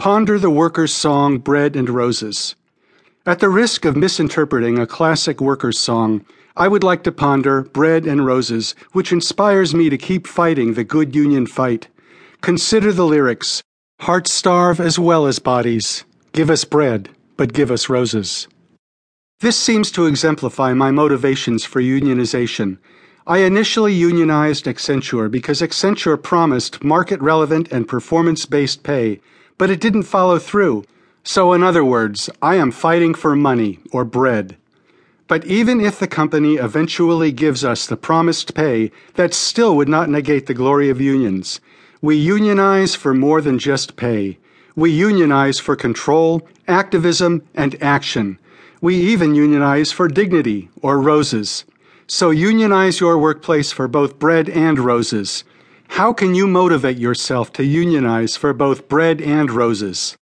Ponder the worker's song, Bread and Roses. At the risk of misinterpreting a classic worker's song, I would like to ponder Bread and Roses, which inspires me to keep fighting the good union fight. Consider the lyrics Hearts starve as well as bodies. Give us bread, but give us roses. This seems to exemplify my motivations for unionization. I initially unionized Accenture because Accenture promised market relevant and performance based pay but it didn't follow through. So, in other words, I am fighting for money or bread. But even if the company eventually gives us the promised pay, that still would not negate the glory of unions. We unionize for more than just pay. We unionize for control, activism, and action. We even unionize for dignity or roses. So unionize your workplace for both bread and roses. How can you motivate yourself to unionize for both bread and roses?